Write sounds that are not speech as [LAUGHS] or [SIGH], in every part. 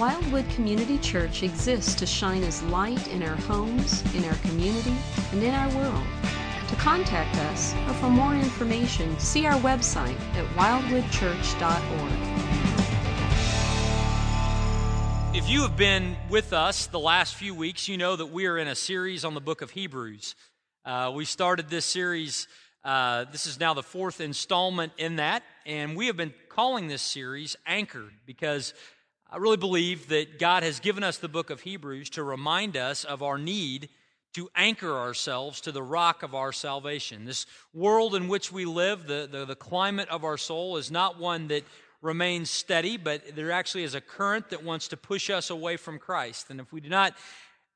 Wildwood Community Church exists to shine as light in our homes, in our community, and in our world. To contact us or for more information, see our website at wildwoodchurch.org. If you have been with us the last few weeks, you know that we are in a series on the book of Hebrews. Uh, we started this series, uh, this is now the fourth installment in that, and we have been calling this series Anchored because I really believe that God has given us the book of Hebrews to remind us of our need to anchor ourselves to the rock of our salvation. This world in which we live, the, the, the, climate of our soul, is not one that remains steady, but there actually is a current that wants to push us away from Christ. And if we do not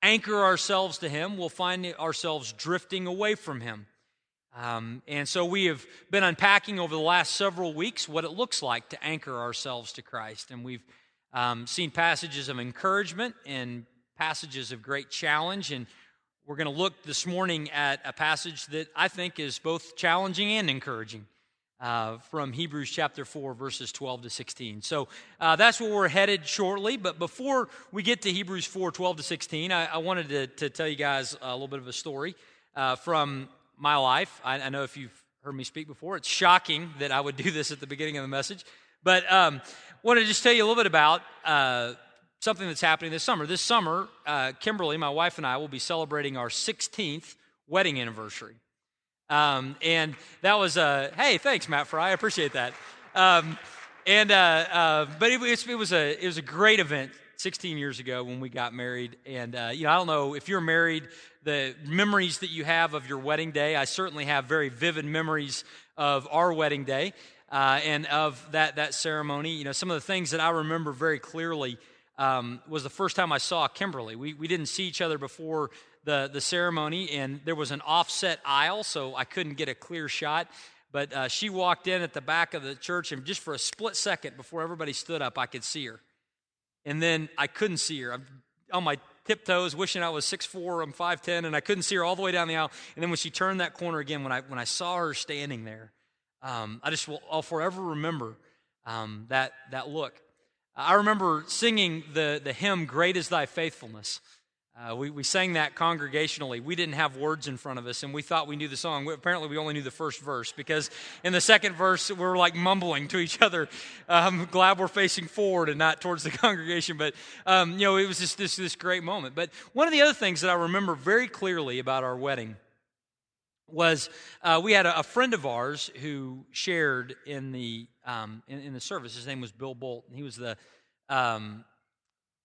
anchor ourselves to Him, we'll find ourselves drifting away from Him. Um, and so we have been unpacking over the last several weeks what it looks like to anchor ourselves to Christ. And we've um, seen passages of encouragement and passages of great challenge. And we're going to look this morning at a passage that I think is both challenging and encouraging. Uh, from Hebrews chapter 4, verses 12 to 16. So uh, that's where we're headed shortly. But before we get to Hebrews 4, 12 to 16, I, I wanted to, to, tell you guys a little bit of a story uh, from my life. I, I, know if you've heard me speak before, it's shocking that I would do this at the beginning of the message. But um, want to just tell you a little bit about uh, something that's happening this summer. This summer, uh, Kimberly, my wife, and I will be celebrating our 16th wedding anniversary. Um, and that was, uh, hey, thanks, Matt Fry. I appreciate that. Um, and, uh, uh, but it, it, was a, it was a great event 16 years ago when we got married. And, uh, you know, I don't know if you're married, the memories that you have of your wedding day. I certainly have very vivid memories of our wedding day uh, and of that, that ceremony. You know, some of the things that I remember very clearly um, was the first time I saw Kimberly. We, we didn't see each other before the, the ceremony, and there was an offset aisle, so I couldn't get a clear shot. But uh, she walked in at the back of the church, and just for a split second before everybody stood up, I could see her. And then I couldn't see her. I'm on my tiptoes, wishing I was 6'4", I'm 5'10", and I couldn't see her all the way down the aisle. And then when she turned that corner again, when I, when I saw her standing there, um, I just will, I'll forever remember um, that, that look. I remember singing the, the hymn, Great is Thy Faithfulness. Uh, we, we sang that congregationally. We didn't have words in front of us, and we thought we knew the song. We, apparently, we only knew the first verse because in the second verse, we were like mumbling to each other. I'm glad we're facing forward and not towards the [LAUGHS] congregation. But, um, you know, it was just this, this great moment. But one of the other things that I remember very clearly about our wedding was uh, we had a, a, friend of ours who shared in the um, in, in, the service. His name was Bill Bolt, and he was the um,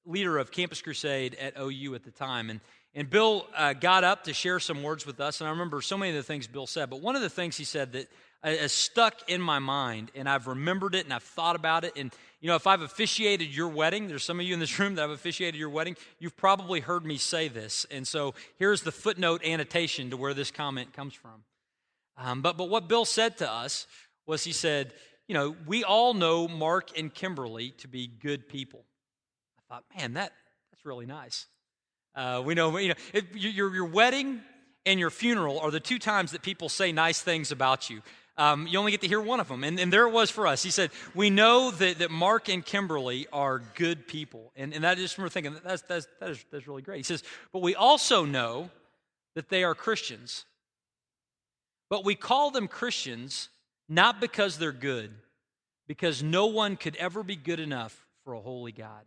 leader of Campus Crusade at OU at the time. And and Bill uh, got up to share some words with us, and I remember so many of the things Bill said. But one of the things he said that has stuck in my mind, and I've remembered it, and I've thought about it, and you know, if I've officiated your wedding, there's some of you in this room that have officiated your wedding, you've probably heard me say this. And so here's the footnote annotation to where this comment comes from. Um, but, but what Bill said to us was he said, you know, we all know Mark and Kimberly to be good people. I thought, man, that, that's really nice. Uh, we know, you know, your, your wedding and your funeral are the two times that people say nice things about you um, you only get to hear one of them. And, and there it was for us. He said, We know that, that Mark and Kimberly are good people. And, and I just remember thinking, that's, that's, that is, that's really great. He says, But we also know that they are Christians. But we call them Christians not because they're good, because no one could ever be good enough for a holy God.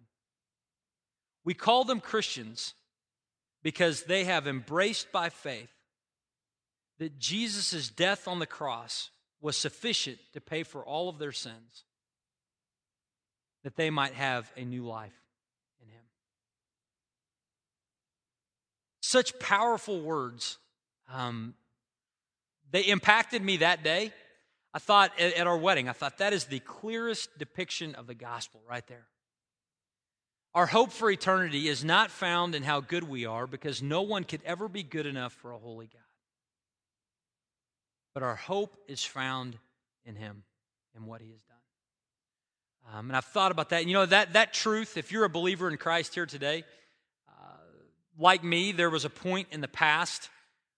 We call them Christians because they have embraced by faith that Jesus' death on the cross was sufficient to pay for all of their sins, that they might have a new life in Him. Such powerful words. Um, they impacted me that day. I thought at, our wedding, I thought that is the clearest depiction of the gospel right there. Our hope for eternity is not found in how good we are because no one could ever be good enough for a holy God but our hope is found in Him and what He has done. Um, and I've thought about that. And you know, that, that truth, if you're a believer in Christ here today, uh, like me, there was a point in the past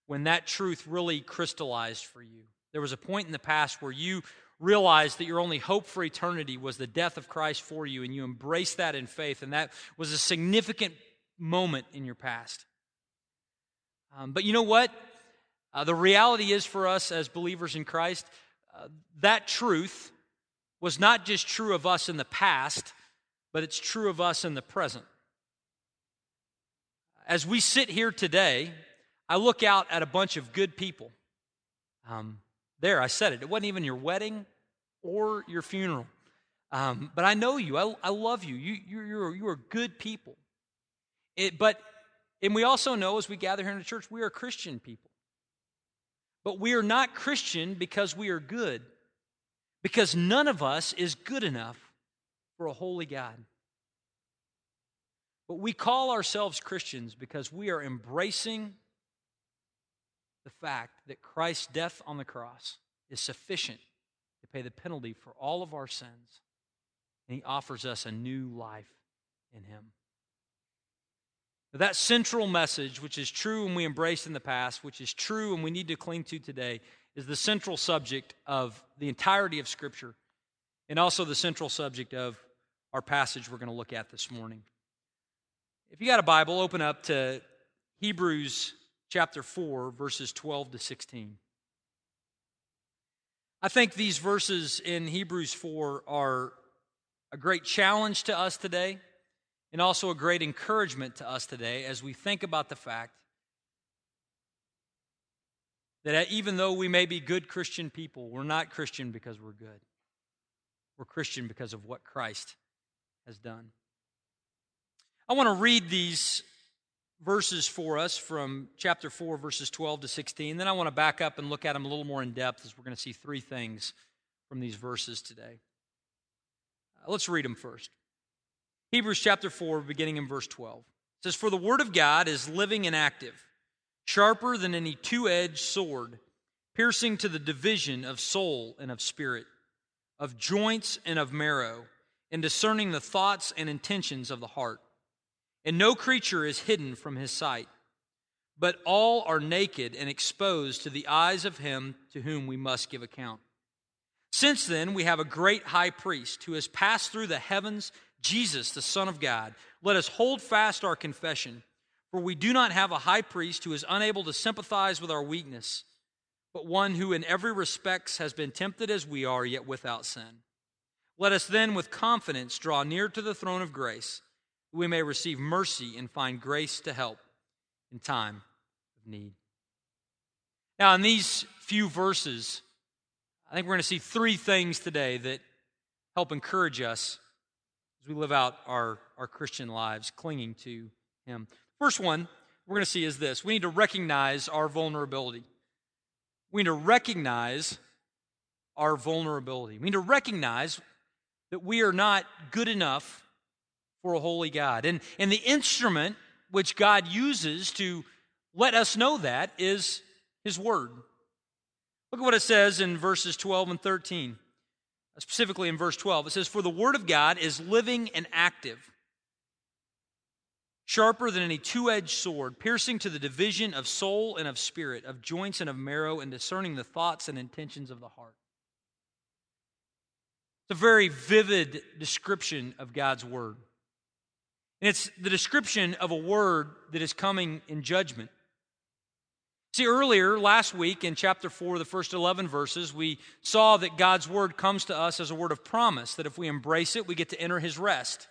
when that truth really crystallized for you. There was a point in the past where you realized that your only hope for eternity was the death of Christ for you, and you embraced that in faith, and that was a significant moment in your past. Um, but you know what? Uh, the reality is for us as believers in Christ, uh, that truth was not just true of us in the past, but it's true of us in the present. As we sit here today, I look out at a bunch of good people. Um, there, I said it. It wasn't even your wedding or your funeral. Um, but I know you. I, I love you. You, you, you're, you are good people. It, but, and we also know as we gather here in the church, we are Christian people. But we are not Christian because we are good, because none of us is good enough for a holy God. But we call ourselves Christians because we are embracing the fact that Christ's death on the cross is sufficient to pay the penalty for all of our sins, and He offers us a new life in Him. That central message, which is true and we embraced in the past, which is true and we need to cling to today, is the central subject of the entirety of Scripture and also the central subject of our passage we're going to look at this morning. If you got a Bible, open up to Hebrews chapter 4, verses 12 to 16. I think these verses in Hebrews 4 are a great challenge to us today and also a great encouragement to us today as we think about the fact that even though we may be good Christian people, we're not Christian because we're good. We're Christian because of what Christ has done. I want to read these verses for us from chapter 4, verses 12 to 16. Then I want to back up and look at them a little more in depth as we're going to see three things from these verses today. Uh, let's read them first. Hebrews chapter 4, beginning in verse 12. says, For the word of God is living and active, sharper than any two edged sword, piercing to the division of soul and of spirit, of joints and of marrow, and discerning the thoughts and intentions of the heart. And no creature is hidden from his sight, but all are naked and exposed to the eyes of him to whom we must give account. Since then, we have a great high priest who has passed through the heavens Jesus, the Son of God. Let us hold fast our confession, for we do not have a high priest who is unable to sympathize with our weakness, but one who in every respect has been tempted as we are, yet without sin. Let us then with confidence draw near to the throne of grace, that we may receive mercy and find grace to help in time of need. Now, in these few verses, I think we're going to see three things today that help encourage us as we live out our, our Christian lives, clinging to Him. First one we're going to see is this we need to recognize our vulnerability. We need to recognize our vulnerability. We need to recognize that we are not good enough for a holy God. And, and the instrument which God uses to let us know that is His Word. Look at what it says in verses 12 and 13 specifically in verse 12. It says, For the word of God is living and active, sharper than any two edged sword, piercing to the division of soul and of spirit, of joints and of marrow, and discerning the thoughts and intentions of the heart. It's a very vivid description of God's word. And it's the description of a word that is coming in judgment. See, earlier last week in chapter 4, the first 11 verses, we saw that God's word comes to us as a word of promise, that if we embrace it, we get to enter his rest.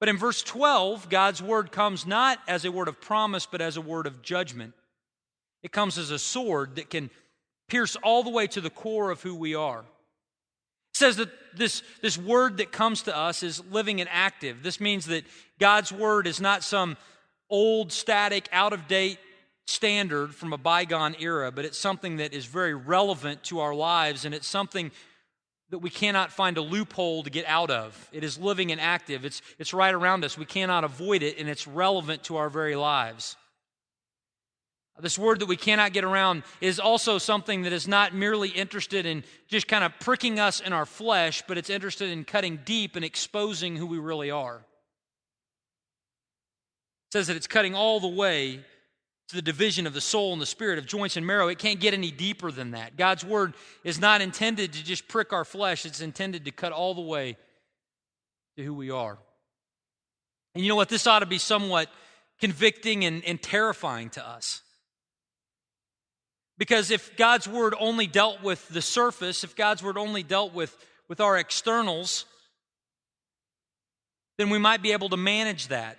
But in verse 12, God's word comes not as a word of promise, but as a word of judgment. It comes as a sword that can pierce all the way to the core of who we are. It says that this, this word that comes to us is living and active. This means that God's word is not some old, static, out of date standard from a bygone era, but it's something that is very relevant to our lives, and it's something that we cannot find a loophole to get out of. It is living and active, it's, it's right around us. We cannot avoid it, and it's relevant to our very lives. This word that we cannot get around is also something that is not merely interested in just kind of pricking us in our flesh, but it's interested in cutting deep and exposing who we really are. It says that it's cutting all the way to the division of the soul and the spirit, of joints and marrow. It can't get any deeper than that. God's word is not intended to just prick our flesh, it's intended to cut all the way to who we are. And you know what? This ought to be somewhat convicting and, and terrifying to us. Because if God's word only dealt with the surface, if God's word only dealt with, with our externals, then we might be able to manage that.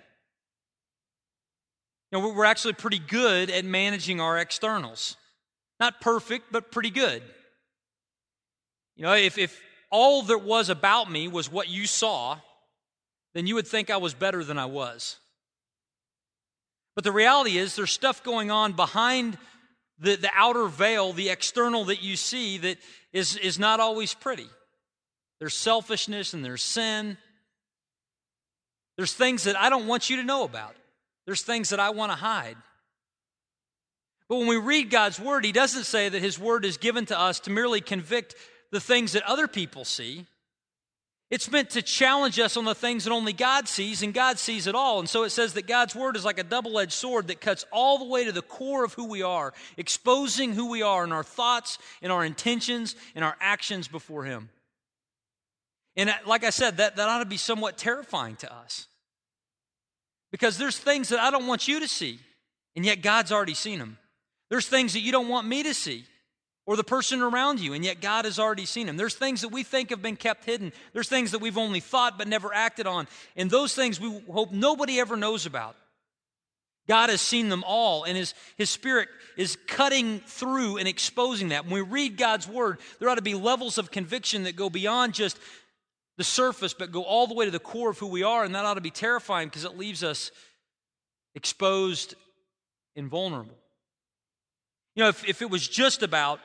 You know, we're actually pretty good at managing our externals. Not perfect, but pretty good. You know, if, if all there was about me was what you saw, then you would think I was better than I was. But the reality is, there's stuff going on behind the, the outer veil, the external that you see, that is, is not always pretty. There's selfishness and there's sin. There's things that I don't want you to know about. There's things that I want to hide. But when we read God's word, He doesn't say that His word is given to us to merely convict the things that other people see. It's meant to challenge us on the things that only God sees, and God sees it all. And so it says that God's word is like a double edged sword that cuts all the way to the core of who we are, exposing who we are in our thoughts, in our intentions, in our actions before Him. And uh, like I said, that, that ought to be somewhat terrifying to us. Because there's things that I don't want you to see, and yet God's already seen them. There's things that you don't want me to see or the person around you, and yet God has already seen them. There's things that we think have been kept hidden. There's things that we've only thought but never acted on. And those things we hope nobody ever knows about. God has seen them all, and His, His Spirit is cutting through and exposing that. When we read God's Word, there ought to be levels of conviction that go beyond just the surface, but go all the way to the core of who we are, and that ought to be terrifying because it leaves us exposed and vulnerable. You know, if, if it was just about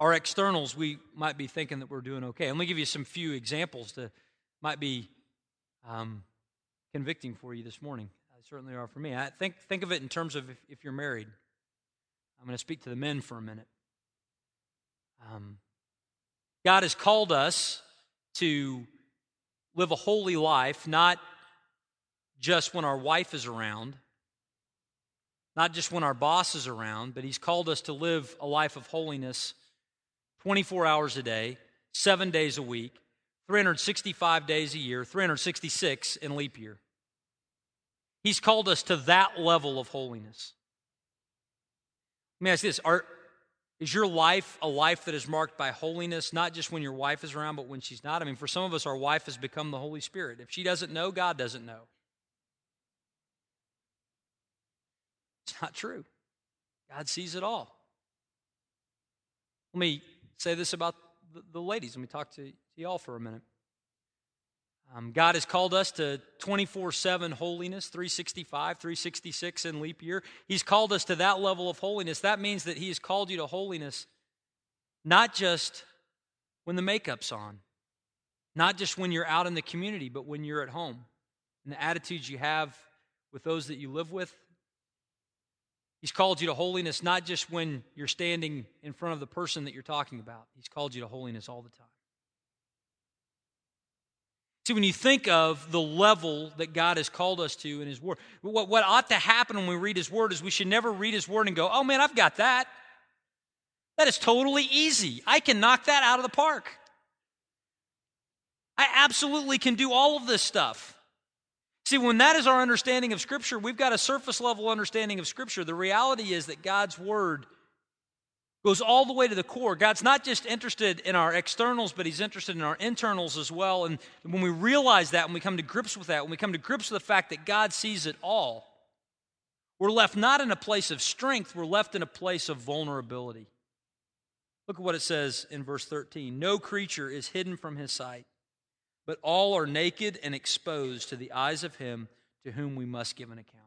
our externals, we might be thinking that we're doing okay. Let me give you some few examples that might be um, convicting for you this morning. They certainly are for me. I think, think of it in terms of if, if you're married. I'm going to speak to the men for a minute. Um, God has called us to live a holy life, not just when our wife is around, not just when our boss is around, but He's called us to live a life of holiness 24 hours a day, seven days a week, 365 days a year, 366 in leap year. He's called us to that level of holiness. Let me ask this Are, is your life a life that is marked by holiness, not just when your wife is around, but when she's not? I mean, for some of us, our wife has become the Holy Spirit. If she doesn't know, God doesn't know. It's not true. God sees it all. Let me say this about the ladies. Let me talk to y'all for a minute. Um, God has called us to 24 7 holiness, 365, 366 in leap year. He's called us to that level of holiness. That means that He has called you to holiness not just when the makeup's on, not just when you're out in the community, but when you're at home. And the attitudes you have with those that you live with. He's called you to holiness not just when you're standing in front of the person that you're talking about, He's called you to holiness all the time. See, when you think of the level that God has called us to in His Word, what, what ought to happen when we read His Word is we should never read His Word and go, oh man, I've got that. That is totally easy. I can knock that out of the park. I absolutely can do all of this stuff. See, when that is our understanding of Scripture, we've got a surface level understanding of Scripture. The reality is that God's Word goes all the way to the core. God's not just interested in our externals, but He's interested in our internals as well. And when we realize that, when we come to grips with that, when we come to grips with the fact that God sees it all, we're left not in a place of strength, we're left in a place of vulnerability. Look at what it says in verse 13 No creature is hidden from His sight, but all are naked and exposed to the eyes of Him to whom we must give an account.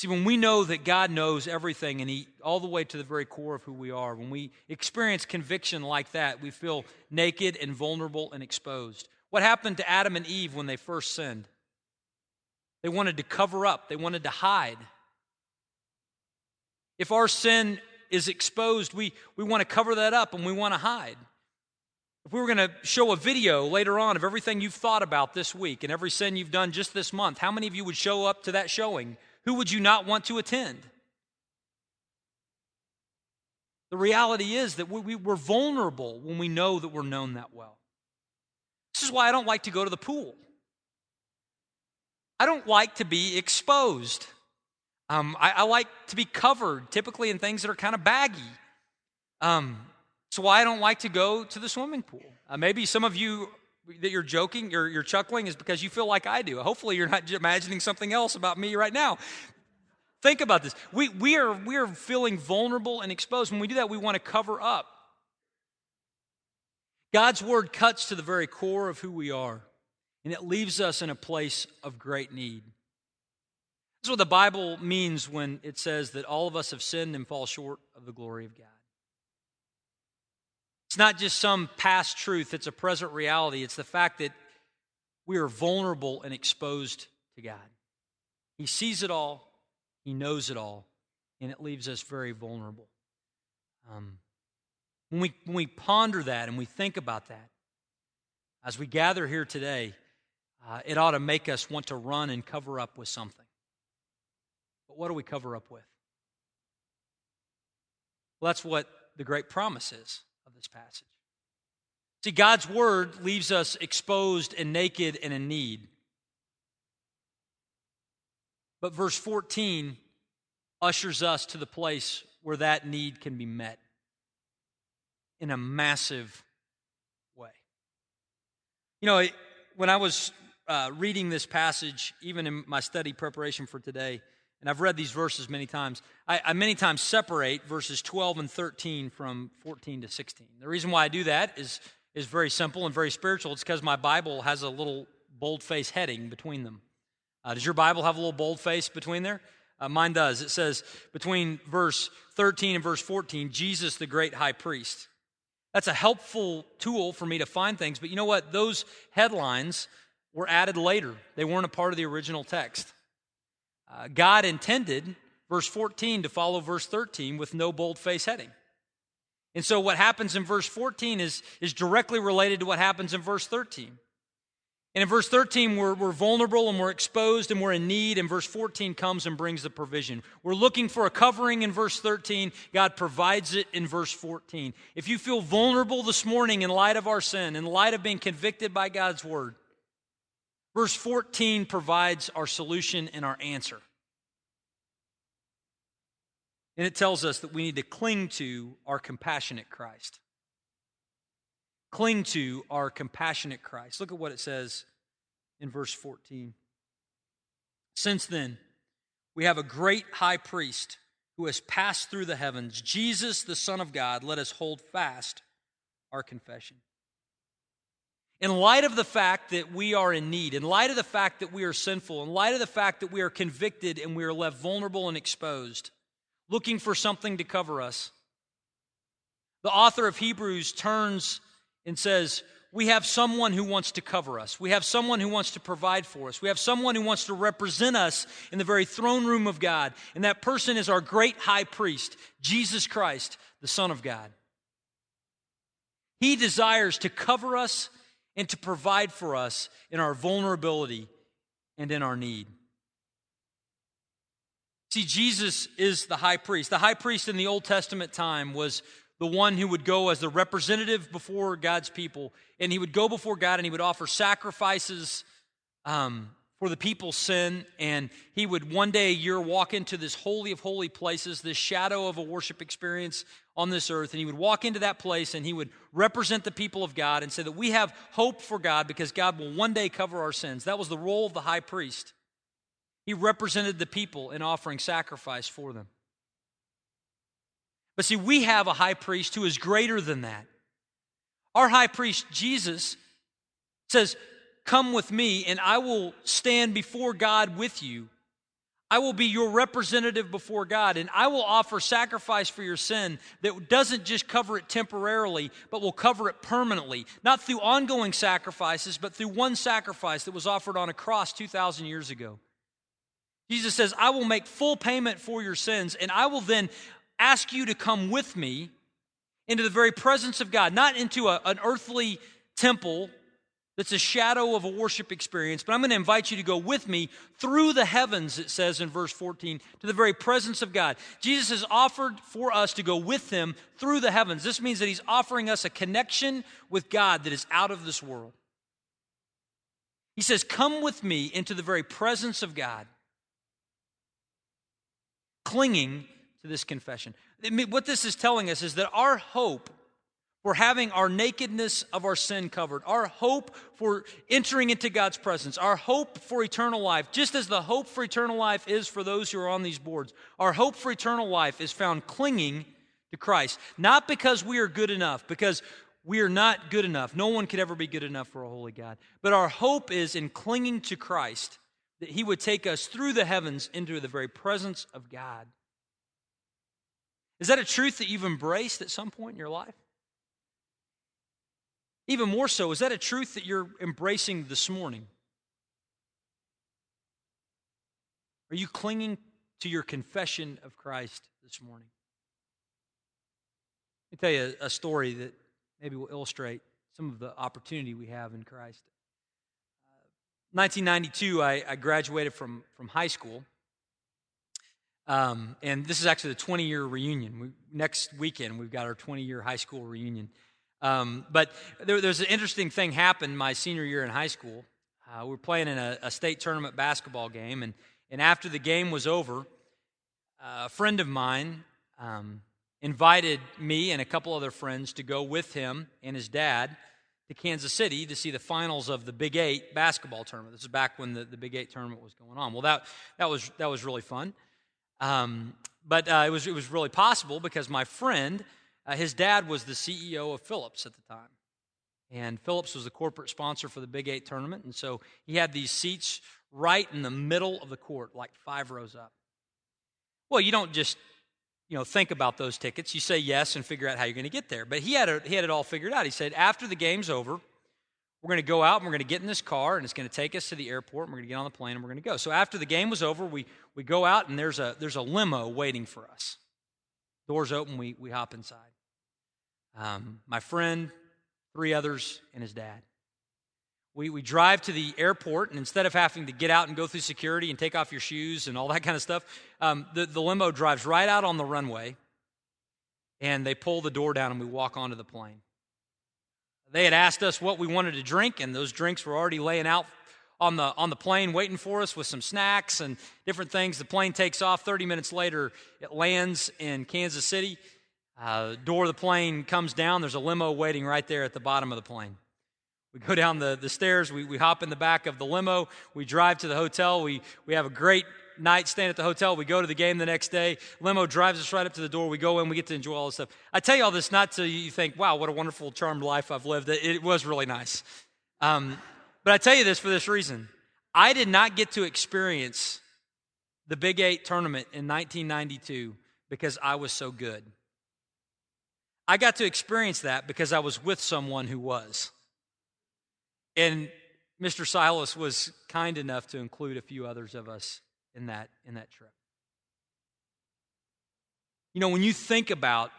See, when we know that God knows everything and He, all the way to the very core of who we are, when we experience conviction like that, we feel naked and vulnerable and exposed. What happened to Adam and Eve when they first sinned? They wanted to cover up, they wanted to hide. If our sin is exposed, we, we want to cover that up and we want to hide. If we were going to show a video later on of everything you've thought about this week and every sin you've done just this month, how many of you would show up to that showing? Who would you not want to attend? The reality is that we, are vulnerable when we know that we're known that well. This is why I don't like to go to the pool. I don't like to be exposed. Um, I, I, like to be covered, typically in things that are kind of baggy. Um, why I don't like to go to the swimming pool. Uh, maybe some of you that you're joking, you're, you're chuckling, is because you feel like I do. Hopefully, you're not imagining something else about me right now. Think about this. We, we, are, we are feeling vulnerable and exposed. When we do that, we want to cover up. God's word cuts to the very core of who we are, and it leaves us in a place of great need. This is what the Bible means when it says that all of us have sinned and fall short of the glory of God. It's not just some past truth, it's a present reality. It's the fact that we are vulnerable and exposed to God. He sees it all, He knows it all, and it leaves us very vulnerable. Um, when, we, when we ponder that and we think about that, as we gather here today, uh, it ought to make us want to run and cover up with something. But what do we cover up with? Well, that's what the great promise is this passage. See, God's word leaves us exposed and naked and in need. But verse 14 ushers us to the place where that need can be met in a massive way. You know, when I was uh, reading this passage, even in my study preparation for today, and I've read these verses many times. I, I, many times separate verses 12 and 13 from 14 to 16. The reason why I do that is, is very simple and very spiritual. It's because my Bible has a little boldface heading between them. Uh, does your Bible have a little boldface between there? Uh, mine does. It says between verse 13 and verse 14, Jesus the great high priest. That's a helpful tool for me to find things, but you know what? Those headlines were added later, they weren't a part of the original text. Uh, God intended verse 14 to follow verse 13 with no boldface heading. And so what happens in verse 14 is, is directly related to what happens in verse 13. And in verse 13, we're, we're vulnerable and we're exposed and we're in need. And verse 14 comes and brings the provision. We're looking for a covering in verse 13. God provides it in verse 14. If you feel vulnerable this morning in light of our sin, in light of being convicted by God's word, Verse 14 provides our solution and our answer. And it tells us that we need to cling to our compassionate Christ. Cling to our compassionate Christ. Look at what it says in verse 14. Since then, we have a great high priest who has passed through the heavens, Jesus, the Son of God. Let us hold fast our confession in light of the fact that we are in need, in light of the fact that we are sinful, in light of the fact that we are convicted and we are left vulnerable and exposed, looking for something to cover us, the author of Hebrews turns and says, We have someone who wants to cover us. We have someone who wants to provide for us. We have someone who wants to represent us in the very throne room of God. And that person is our great high priest, Jesus Christ, the Son of God. He desires to cover us and to provide for us in our vulnerability and in our need. See, Jesus is the high priest. The high priest in the Old Testament time was the one who would go as the representative before God's people, and he would go before God and he would offer sacrifices um, for the people's sin, and he would one day a year walk into this holy of holy places, this shadow of a worship experience on this earth, and he would walk into that place and he would represent the people of God and say that we have hope for God because God will one day cover our sins. That was the role of the high priest. He represented the people in offering sacrifice for them. But see, we have a high priest who is greater than that. Our high priest, Jesus, says, Come with me, and I will stand before God with you. I will be your representative before God, and I will offer sacrifice for your sin that doesn't just cover it temporarily, but will cover it permanently. Not through ongoing sacrifices, but through one sacrifice that was offered on a cross 2,000 years ago. Jesus says, I will make full payment for your sins, and I will then ask you to come with me into the very presence of God, not into a, an earthly temple that's a shadow of a worship experience, but I'm going to invite you to go with me through the heavens, it says in verse 14, to the very presence of God. Jesus has offered for us to go with him through the heavens. This means that he's offering us a connection with God that is out of this world. He says, Come with me into the very presence of God, clinging to this confession. What this is telling us is that our hope for having our nakedness of our sin covered, our hope for entering into God's presence, our hope for eternal life, just as the hope for eternal life is for those who are on these boards, our hope for eternal life is found clinging to Christ. Not because we are good enough, because we are not good enough. No one could ever be good enough for a holy God. But our hope is in clinging to Christ, that He would take us through the heavens into the very presence of God. Is that a truth that you've embraced at some point in your life? Even more so, is that a truth that you're embracing this morning? Are you clinging to your confession of Christ this morning? Let me tell you a, story that maybe will illustrate some of the opportunity we have in Christ. Uh, 1992, I, I, graduated from, from high school. Um, and this is actually the 20 year reunion. We, next weekend, we've got our 20 year high school reunion. Um, but there, there's an interesting thing happened my senior year in high school. Uh, we were playing in a, a, state tournament basketball game, and, and after the game was over, uh, a friend of mine um, invited me and a couple other friends to go with him and his dad to Kansas City to see the finals of the Big Eight basketball tournament. This is back when the, the Big Eight tournament was going on. Well, that, that, was, that was really fun. Um, but uh, it, was, it was really possible because my friend uh, his dad was the CEO of Phillips at the time. And Phillips was the corporate sponsor for the Big Eight tournament. And so he had these seats right in the middle of the court, like five rows up. Well, you don't just you know think about those tickets. You say yes and figure out how you're going to get there. But he had, a, he had it all figured out. He said, after the game's over, we're going to go out and we're going to get in this car and it's going to take us to the airport and we're going to get on the plane and we're going to go. So after the game was over, we, we go out and there's a, there's a limo waiting for us. Doors open, we, we hop inside. Um, my friend, three others, and his dad. We, we drive to the airport, and instead of having to get out and go through security and take off your shoes and all that kind of stuff, um, the, the limo drives right out on the runway, and they pull the door down, and we walk onto the plane. They had asked us what we wanted to drink, and those drinks were already laying out on the, on the plane waiting for us with some snacks and different things. The plane takes off. 30 minutes later, it lands in Kansas City. Uh, door of the plane comes down. There's a limo waiting right there at the bottom of the plane. We go down the, the stairs. We, we hop in the back of the limo. We drive to the hotel. We, we have a great night staying at the hotel. We go to the game the next day. Limo drives us right up to the door. We go in. We get to enjoy all this stuff. I tell you all this not to you think, wow, what a wonderful, charmed life I've lived. It, it was really nice. Um, but I tell you this for this reason I did not get to experience the Big Eight tournament in 1992 because I was so good. I got to experience that because I was with someone who was. And Mr. Silas was kind enough to include a few others of us in that, in that trip. You know, when you think about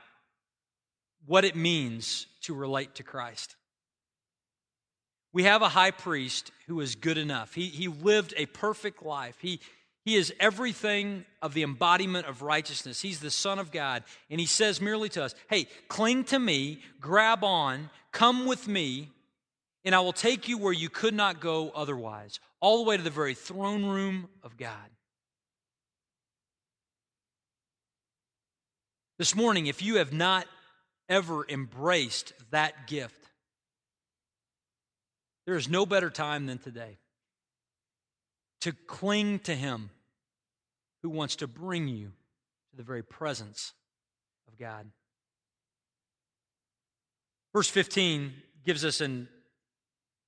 what it means to relate to Christ, we have a high priest who is good enough. He, he lived a perfect life. He, he is everything of the embodiment of righteousness. He's the Son of God. And He says merely to us, hey, cling to me, grab on, come with me, and I will take you where you could not go otherwise, all the way to the very throne room of God. This morning, if you have not ever embraced that gift, there is no better time than today to cling to Him who wants to bring you to the very presence of God. Verse 15 gives us a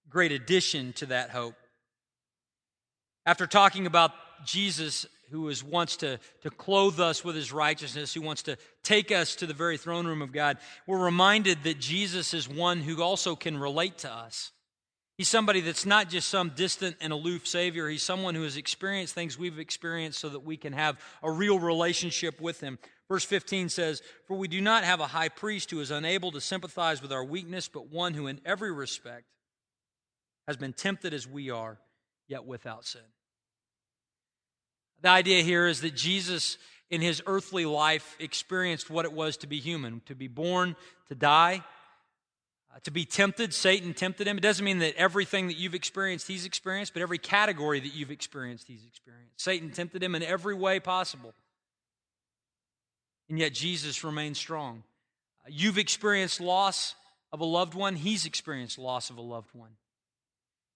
great addition to that hope. After talking about Jesus, who wants to, to clothe us with his righteousness, who wants to take us to the very throne room of God, we're reminded that Jesus is one who also can relate to us. He's somebody that's not just some distant and aloof Savior. He's someone who has experienced things we've experienced so that we can have a real relationship with Him. Verse 15 says, For we do not have a high priest who is unable to sympathize with our weakness, but one who in every respect has been tempted as we are, yet without sin. The idea here is that Jesus, in his earthly life, experienced what it was to be human, to be born, to die, uh, to be tempted. Satan tempted him. It doesn't mean that everything that you've experienced, he's experienced, but every category that you've experienced, he's experienced. Satan tempted him in every way possible. And yet Jesus remains strong. Uh, you've experienced loss of a loved one, he's experienced loss of a loved one.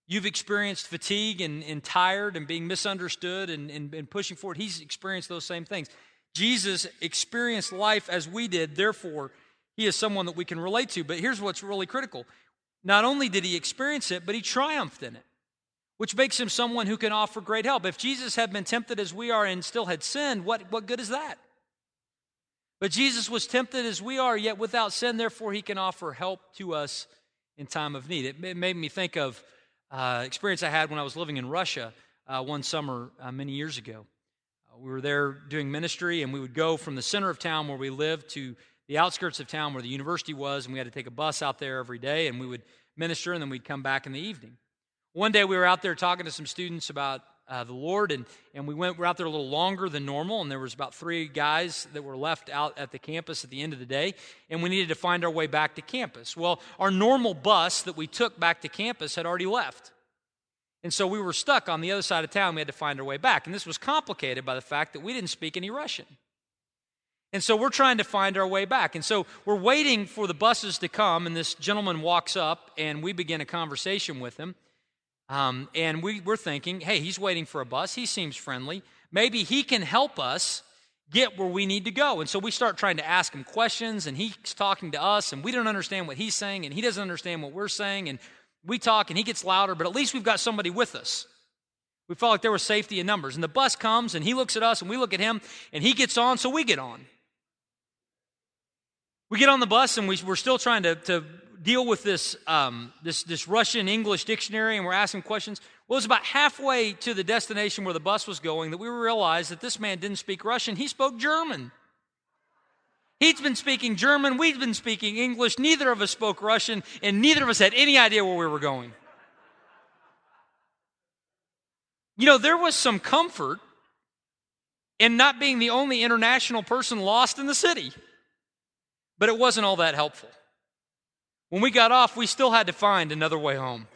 You've experienced fatigue and, and tired and being misunderstood and, and, and pushing forward. He's experienced those same things. Jesus experienced life as we did, therefore, he is someone that we can relate to. But here's what's really critical not only did he experience it, but he triumphed in it, which makes him someone who can offer great help. If Jesus had been tempted as we are and still had sinned, what, what good is that? But Jesus was tempted as we are, yet without sin, therefore, he can offer help to us in time of need. It made me think of uh, experience I had when I was living in Russia uh, one summer uh, many years ago. Uh, we were there doing ministry, and we would go from the center of town where we lived to the outskirts of town where the university was, and we had to take a bus out there every day, and we would minister, and then we'd come back in the evening. One day we were out there talking to some students about uh, the Lord, and, and we went, we were out there a little longer than normal, and there was about three guys that were left out at the campus at the end of the day, and we needed to find our way back to campus. Well, our normal bus that we took back to campus had already left. And so we were stuck on the other side of town. We had to find our way back. And this was complicated by the fact that we didn't speak any Russian. And so we're trying to find our way back. And so we're waiting for the buses to come, and this gentleman walks up, and we begin a conversation with him. Um, and we, we're thinking, hey, he's waiting for a bus. He seems friendly. Maybe he can help us get where we need to go. And so we start trying to ask him questions, and he's talking to us, and we don't understand what he's saying, and he doesn't understand what we're saying. And we talk, and he gets louder, but at least we've got somebody with us. We felt like there was safety in numbers. And the bus comes, and he looks at us, and we look at him, and he gets on, so we get on. We get on the bus, and we, are still trying to, to deal with this, um, this, this Russian English dictionary and we're asking questions. Well, it was about halfway to the destination where the bus was going that we realized that this man didn't speak Russian, he spoke German. He'd been speaking German, we'd been speaking English, neither of us spoke Russian, and neither of us had any idea where we were going. You know, there was some comfort in not being the only international person lost in the city, but it wasn't all that helpful. When we got off, we still had to find another way home.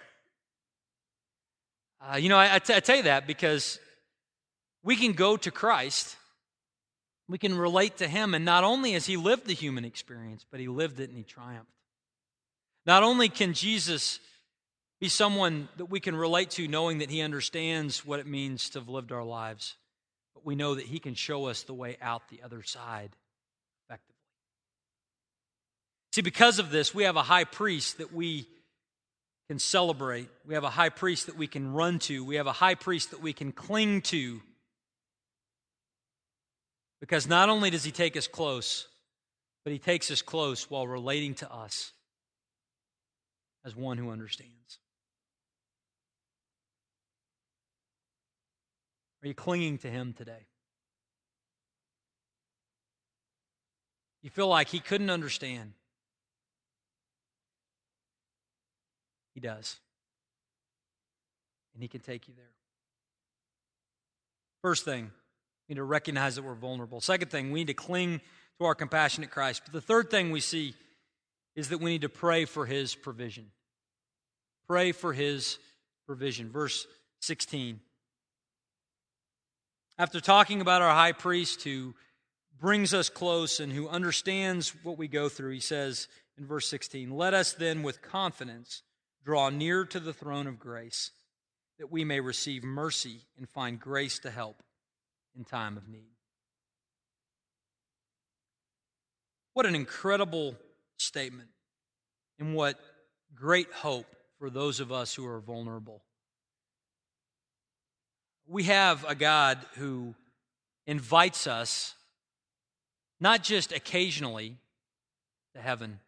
Uh, you know, I, I, t- I tell you that because we can go to Christ, we can relate to Him, and not only has He lived the human experience, but He lived it and He triumphed. Not only can Jesus be someone that we can relate to, knowing that He understands what it means to have lived our lives, but we know that He can show us the way out the other side See, because of this, we have a high priest that we can celebrate. We have a high priest that we can run to. We have a high priest that we can cling to. Because not only does he take us close, but he takes us close while relating to us as one who understands. Are you clinging to him today? You feel like he couldn't understand. He does. And He can take you there. First thing, we need to recognize that we're vulnerable. Second thing, we need to cling to our compassionate Christ. But the third thing we see is that we need to pray for His provision. Pray for His provision. Verse 16. After talking about our high priest who brings us close and who understands what we go through, he says in verse 16, Let us then with confidence draw near to the throne of grace that we may receive mercy and find grace to help in time of need. What an incredible statement, and what great hope for those of us who are vulnerable. We have a God who invites us, not just occasionally to heaven,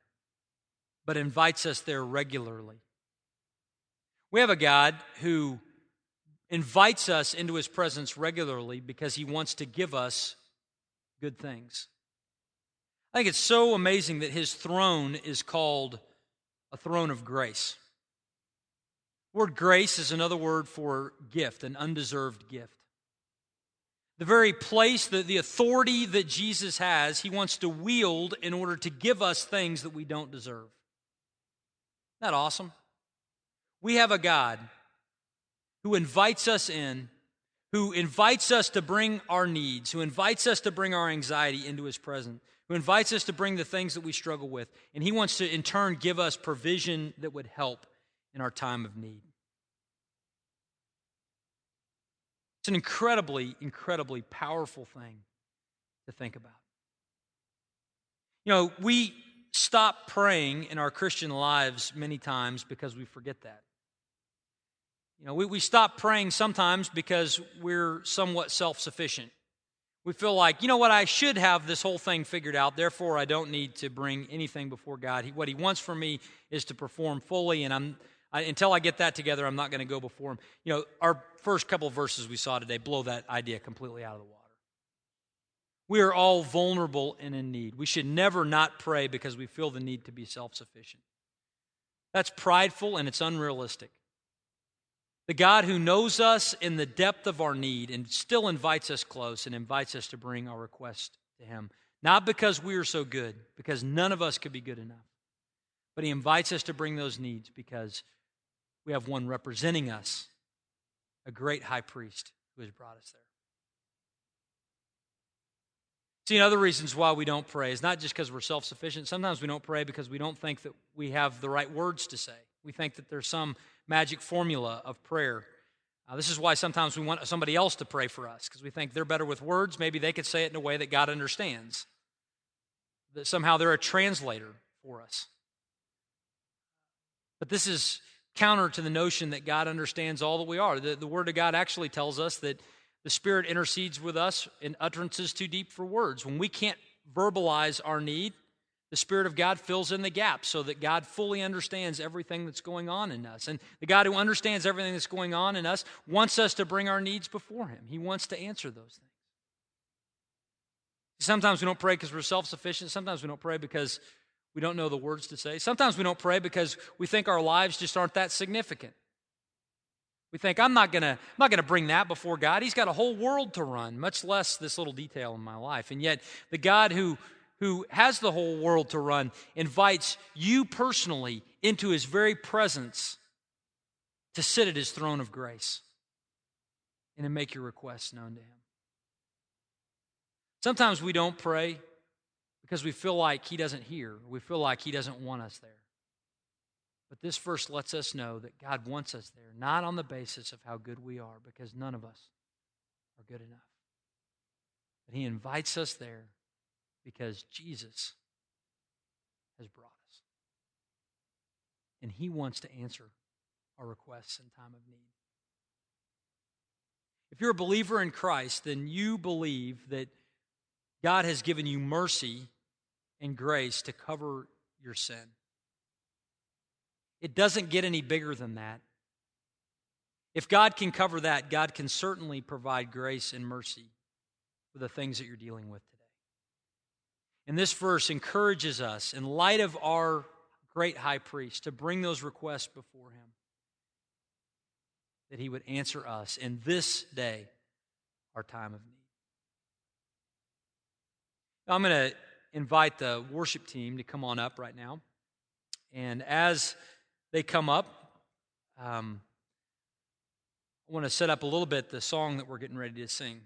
but invites us there regularly. We have a God who invites us into his presence regularly because he wants to give us good things. I think it's so amazing that his throne is called a throne of grace. The word grace is another word for gift, an undeserved gift. The very place, the, the authority that Jesus has, he wants to wield in order to give us things that we don't deserve. Isn't that awesome? We have a God who invites us in, who invites us to bring our needs, who invites us to bring our anxiety into his presence, who invites us to bring the things that we struggle with. And he wants to, in turn, give us provision that would help in our time of need. It's an incredibly, incredibly powerful thing to think about. You know, we stop praying in our Christian lives many times because we forget that. You know, we, we stop praying sometimes because we're somewhat self sufficient. We feel like, you know what, I should have this whole thing figured out, therefore I don't need to bring anything before God. He, what He wants from me is to perform fully, and I'm I, until I get that together, I'm not going to go before him. You know, our first couple of verses we saw today blow that idea completely out of the water. We are all vulnerable and in need. We should never not pray because we feel the need to be self sufficient. That's prideful and it's unrealistic. The God who knows us in the depth of our need and still invites us close and invites us to bring our request to Him. Not because we are so good, because none of us could be good enough, but He invites us to bring those needs because we have one representing us, a great high priest who has brought us there. See, other reasons why we don't pray is not just because we're self sufficient. Sometimes we don't pray because we don't think that we have the right words to say. We think that there's some magic formula of prayer. Uh, this is why sometimes we want somebody else to pray for us because we think they're better with words. Maybe they could say it in a way that God understands. That somehow they're a translator for us. But this is counter to the notion that God understands all that we are. The, the Word of God actually tells us that the Spirit intercedes with us in utterances too deep for words. When we can't verbalize our need, the Spirit of God fills in the gaps so that God fully understands everything that's going on in us. And the God who understands everything that's going on in us wants us to bring our needs before Him. He wants to answer those things. Sometimes we don't pray because we're self sufficient. Sometimes we don't pray because we don't know the words to say. Sometimes we don't pray because we think our lives just aren't that significant. We think, I'm not to I'm not to bring that before God. He's got a whole world to run, much less this little detail in my life. And yet, the God who, who has the whole world to run invites you personally into his very presence to sit at his throne of grace and to make your requests known to him. Sometimes we don't pray because we feel like He doesn't hear. We feel like He doesn't want us there. But this verse lets us know that God wants us there, not on the basis of how good we are, because none of us are good enough. But He invites us there because Jesus has brought us. And He wants to answer our requests in time of need. If you're a believer in Christ, then you believe that God has given you mercy and grace to cover your sin. It doesn't get any bigger than that. If God can cover that, God can certainly provide grace and mercy for the things that you're dealing with. And this verse encourages us, in light of our great high priest, to bring those requests before him, that he would answer us in this day, our time of need. I'm going to invite the worship team to come on up right now. And as they come up, um, I want to set up a little bit the song that we're getting ready to sing.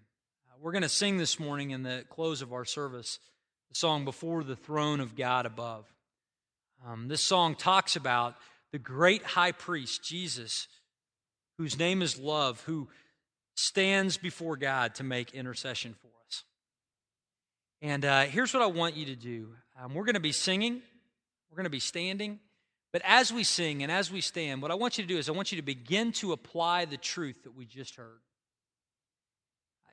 Uh, we're going to sing this morning in the close of our service the song Before the Throne of God Above. Um, this song talks about the great high priest, Jesus, whose name is love, who stands before God to make intercession for us. and uh, here's what I want you to do um, we're going to be singing, we're going to be standing. But as we sing and as we stand, what I want you to do is I want you to begin to apply the truth that we just heard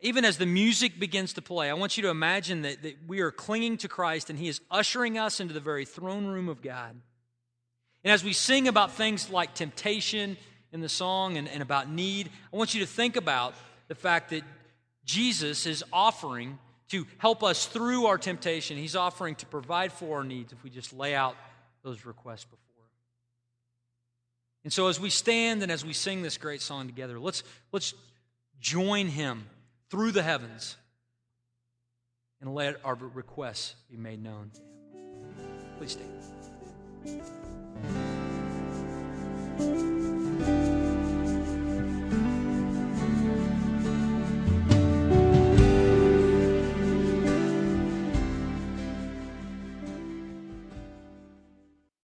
even as the music begins to play, I want you to imagine that, that we are clinging to Christ and He is ushering us into the very throne room of God. And as we sing about things like temptation in the song and, and about need, I want you to think about the fact that Jesus is offering to help us through our temptation. He's offering to provide for our needs if we just lay out those requests before. And so as we stand and as we sing this great song together, let's let's join him through the heavens and let our requests be made known. Please stand.